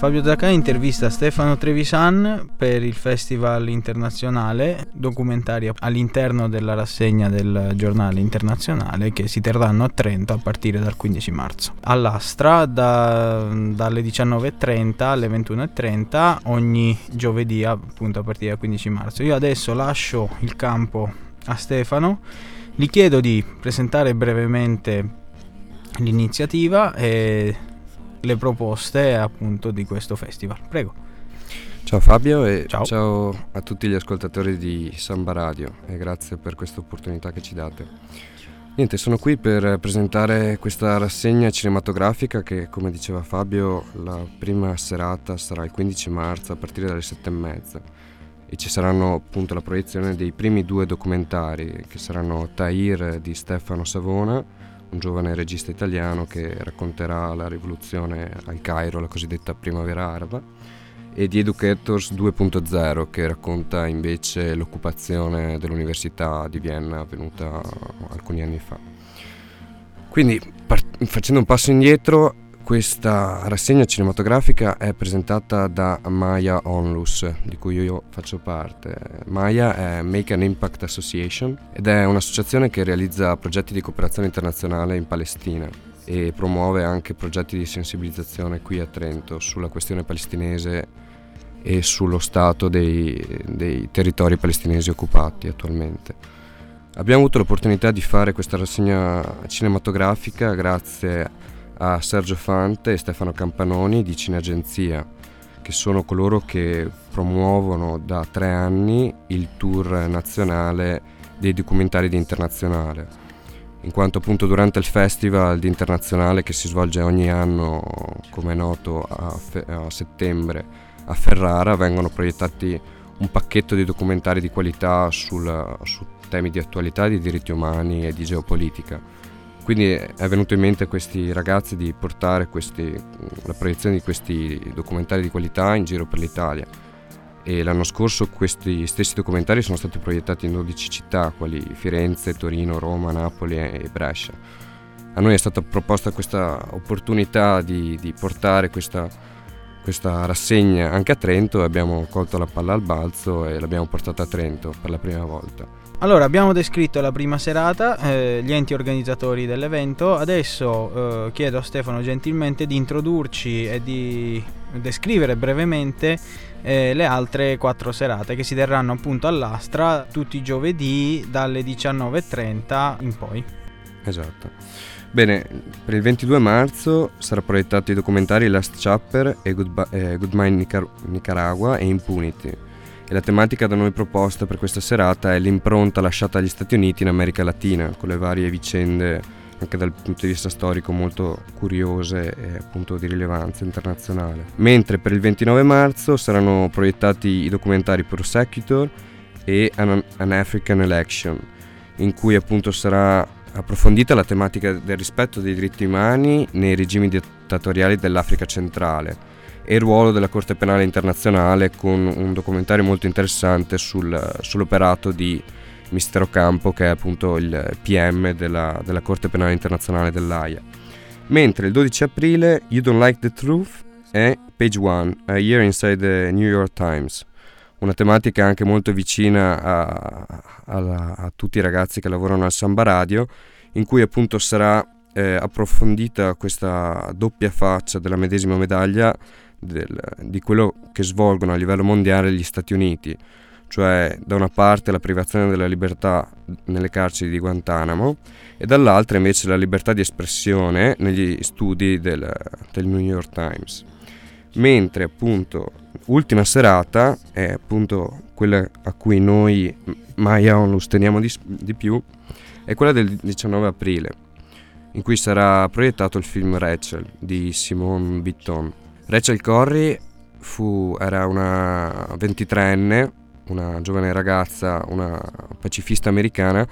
Fabio Zaccai intervista Stefano Trevisan per il Festival internazionale documentari all'interno della rassegna del giornale internazionale che si terranno a Trento a partire dal 15 marzo. All'Astra da, dalle 19.30 alle 21.30 ogni giovedì appunto a partire dal 15 marzo. Io adesso lascio il campo a Stefano, gli chiedo di presentare brevemente l'iniziativa e le proposte appunto di questo festival. Prego. Ciao Fabio e ciao. ciao. a tutti gli ascoltatori di Samba Radio e grazie per questa opportunità che ci date. Niente, sono qui per presentare questa rassegna cinematografica che, come diceva Fabio, la prima serata sarà il 15 marzo a partire dalle sette e mezza e ci saranno appunto la proiezione dei primi due documentari che saranno Tahir di Stefano Savona un giovane regista italiano che racconterà la rivoluzione al Cairo, la cosiddetta primavera araba, e di Educators 2.0 che racconta invece l'occupazione dell'Università di Vienna avvenuta alcuni anni fa. Quindi part- facendo un passo indietro questa rassegna cinematografica è presentata da Maya Onlus, di cui io faccio parte. Maya è Make an Impact Association ed è un'associazione che realizza progetti di cooperazione internazionale in Palestina e promuove anche progetti di sensibilizzazione qui a Trento sulla questione palestinese e sullo stato dei, dei territori palestinesi occupati attualmente. Abbiamo avuto l'opportunità di fare questa rassegna cinematografica grazie a a Sergio Fante e Stefano Campanoni di Cineagenzia, che sono coloro che promuovono da tre anni il tour nazionale dei documentari di Internazionale, in quanto appunto durante il festival di Internazionale che si svolge ogni anno, come è noto, a, fe- a settembre a Ferrara, vengono proiettati un pacchetto di documentari di qualità sul, su temi di attualità, di diritti umani e di geopolitica quindi è venuto in mente a questi ragazzi di portare questi, la proiezione di questi documentari di qualità in giro per l'Italia. E l'anno scorso questi stessi documentari sono stati proiettati in 12 città, quali Firenze, Torino, Roma, Napoli e Brescia. A noi è stata proposta questa opportunità di, di portare questa, questa rassegna anche a Trento e abbiamo colto la palla al balzo e l'abbiamo portata a Trento per la prima volta. Allora, abbiamo descritto la prima serata, eh, gli enti organizzatori dell'evento. Adesso eh, chiedo a Stefano gentilmente di introdurci e di descrivere brevemente eh, le altre quattro serate che si terranno appunto all'Astra tutti i giovedì dalle 19.30 in poi. Esatto. Bene, per il 22 marzo sarà proiettato i documentari Last Chapter e Goodbye, eh, Goodbye Nicar- Nicaragua e Impunity e la tematica da noi proposta per questa serata è l'impronta lasciata agli Stati Uniti in America Latina, con le varie vicende anche dal punto di vista storico molto curiose e appunto di rilevanza internazionale. Mentre per il 29 marzo saranno proiettati i documentari Prosecutor e An, An African Election, in cui appunto sarà approfondita la tematica del rispetto dei diritti umani nei regimi dittatoriali dell'Africa centrale e il ruolo della Corte Penale Internazionale con un documentario molto interessante sul, sull'operato di Mister Ocampo che è appunto il PM della, della Corte Penale Internazionale dell'AIA. Mentre il 12 aprile You Don't Like the Truth è Page One, A Year Inside the New York Times, una tematica anche molto vicina a, a, a tutti i ragazzi che lavorano al Samba Radio, in cui appunto sarà eh, approfondita questa doppia faccia della medesima medaglia del, di quello che svolgono a livello mondiale gli Stati Uniti, cioè da una parte la privazione della libertà nelle carceri di Guantanamo e dall'altra invece la libertà di espressione negli studi del, del New York Times. Mentre appunto ultima serata è appunto quella a cui noi Maya Onlus teniamo di, di più, è quella del 19 aprile, in cui sarà proiettato il film Rachel di Simone Bitton Rachel Corrie fu, era una 23enne, una giovane ragazza, una pacifista americana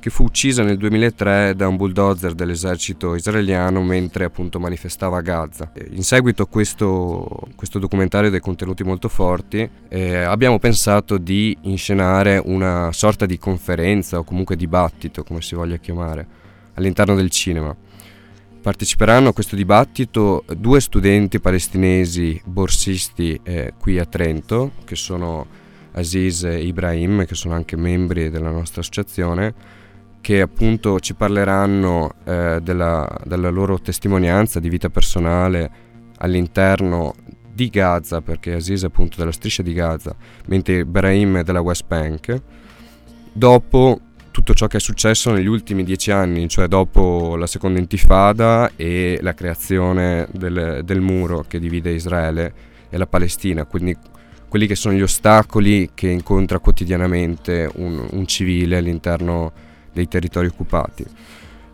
che fu uccisa nel 2003 da un bulldozer dell'esercito israeliano mentre appunto manifestava a Gaza. In seguito a questo, questo documentario dei contenuti molto forti eh, abbiamo pensato di inscenare una sorta di conferenza o comunque dibattito, come si voglia chiamare, all'interno del cinema Parteciperanno a questo dibattito due studenti palestinesi borsisti eh, qui a Trento, che sono Aziz e Ibrahim, che sono anche membri della nostra associazione, che appunto ci parleranno eh, della, della loro testimonianza di vita personale all'interno di Gaza, perché Aziz è appunto della striscia di Gaza, mentre Ibrahim è della West Bank, dopo tutto ciò che è successo negli ultimi dieci anni, cioè dopo la seconda intifada e la creazione del, del muro che divide Israele e la Palestina, quindi quelli che sono gli ostacoli che incontra quotidianamente un, un civile all'interno dei territori occupati.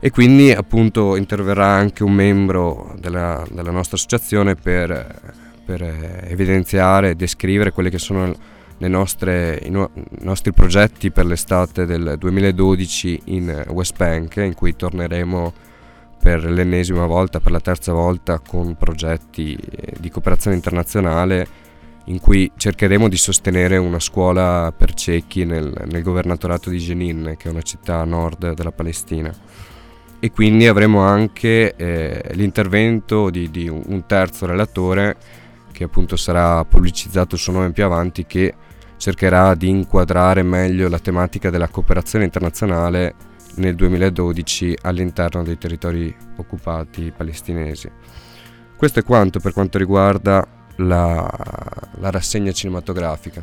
E quindi appunto interverrà anche un membro della, della nostra associazione per, per evidenziare e descrivere quelle che sono nostre, i, no- i, nostri progetti per l'estate del 2012 in West Bank, in cui torneremo per l'ennesima volta, per la terza volta, con progetti di cooperazione internazionale in cui cercheremo di sostenere una scuola per ciechi nel, nel governatorato di Jenin, che è una città a nord della Palestina. E quindi avremo anche eh, l'intervento di, di un terzo relatore che appunto sarà pubblicizzato il suo nome più avanti, che cercherà di inquadrare meglio la tematica della cooperazione internazionale nel 2012 all'interno dei territori occupati palestinesi. Questo è quanto per quanto riguarda la, la rassegna cinematografica.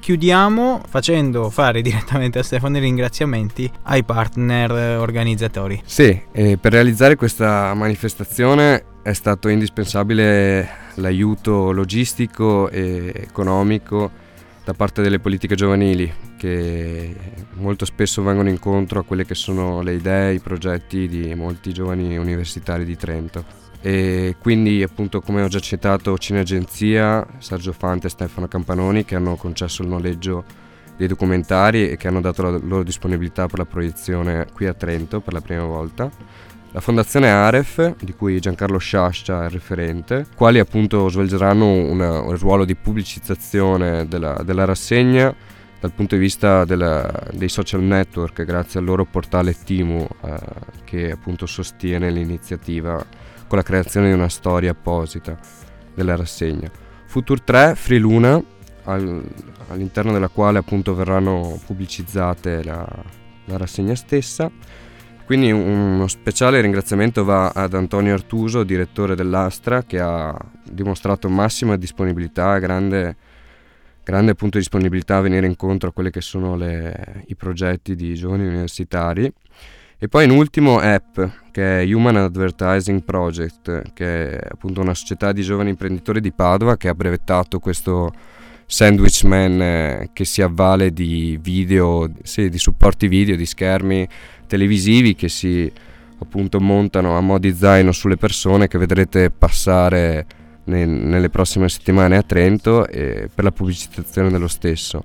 Chiudiamo facendo fare direttamente a Stefano i ringraziamenti ai partner organizzatori. Sì, per realizzare questa manifestazione è stato indispensabile l'aiuto logistico e economico da parte delle politiche giovanili che molto spesso vengono incontro a quelle che sono le idee, i progetti di molti giovani universitari di Trento e quindi appunto come ho già citato Cineagenzia, Sergio Fante e Stefano Campanoni che hanno concesso il noleggio dei documentari e che hanno dato la loro disponibilità per la proiezione qui a Trento per la prima volta. La fondazione Aref, di cui Giancarlo Sciascia è il referente, quali appunto svolgeranno una, un ruolo di pubblicizzazione della, della rassegna dal punto di vista della, dei social network grazie al loro portale Timu eh, che appunto sostiene l'iniziativa con la creazione di una storia apposita della rassegna. Future 3, Free Luna, al, all'interno della quale appunto verranno pubblicizzate la, la rassegna stessa. Quindi uno speciale ringraziamento va ad Antonio Artuso, direttore dell'Astra, che ha dimostrato massima disponibilità, grande, grande punto di disponibilità a venire incontro a quelli che sono le, i progetti di giovani universitari. E poi in ultimo App, che è Human Advertising Project, che è appunto una società di giovani imprenditori di Padova che ha brevettato questo sandwich man eh, che si avvale di video, sì, di supporti video, di schermi televisivi che si appunto montano a mo' di zaino sulle persone che vedrete passare ne, nelle prossime settimane a Trento per la pubblicizzazione dello stesso.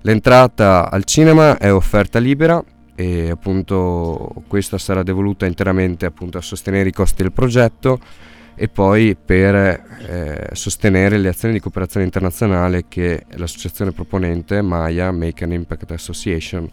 L'entrata al cinema è offerta libera e appunto questa sarà devoluta interamente appunto a sostenere i costi del progetto e poi per eh, sostenere le azioni di cooperazione internazionale che l'associazione proponente Maya Make an Impact Association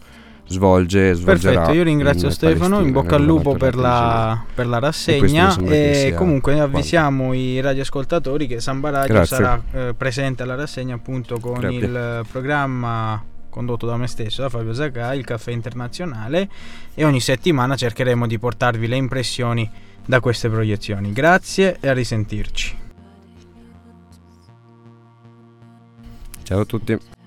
svolge svolgerà Perfetto, io ringrazio in Stefano, Palestina, in bocca al lupo per la, per la, rassegna e, e comunque avvisiamo quanto. i radioascoltatori che Samba Radio Grazie. sarà eh, presente alla rassegna appunto con Grazie. il programma condotto da me stesso, da Fabio Zagai, il caffè internazionale e ogni settimana cercheremo di portarvi le impressioni da queste proiezioni. Grazie e a risentirci. Ciao a tutti.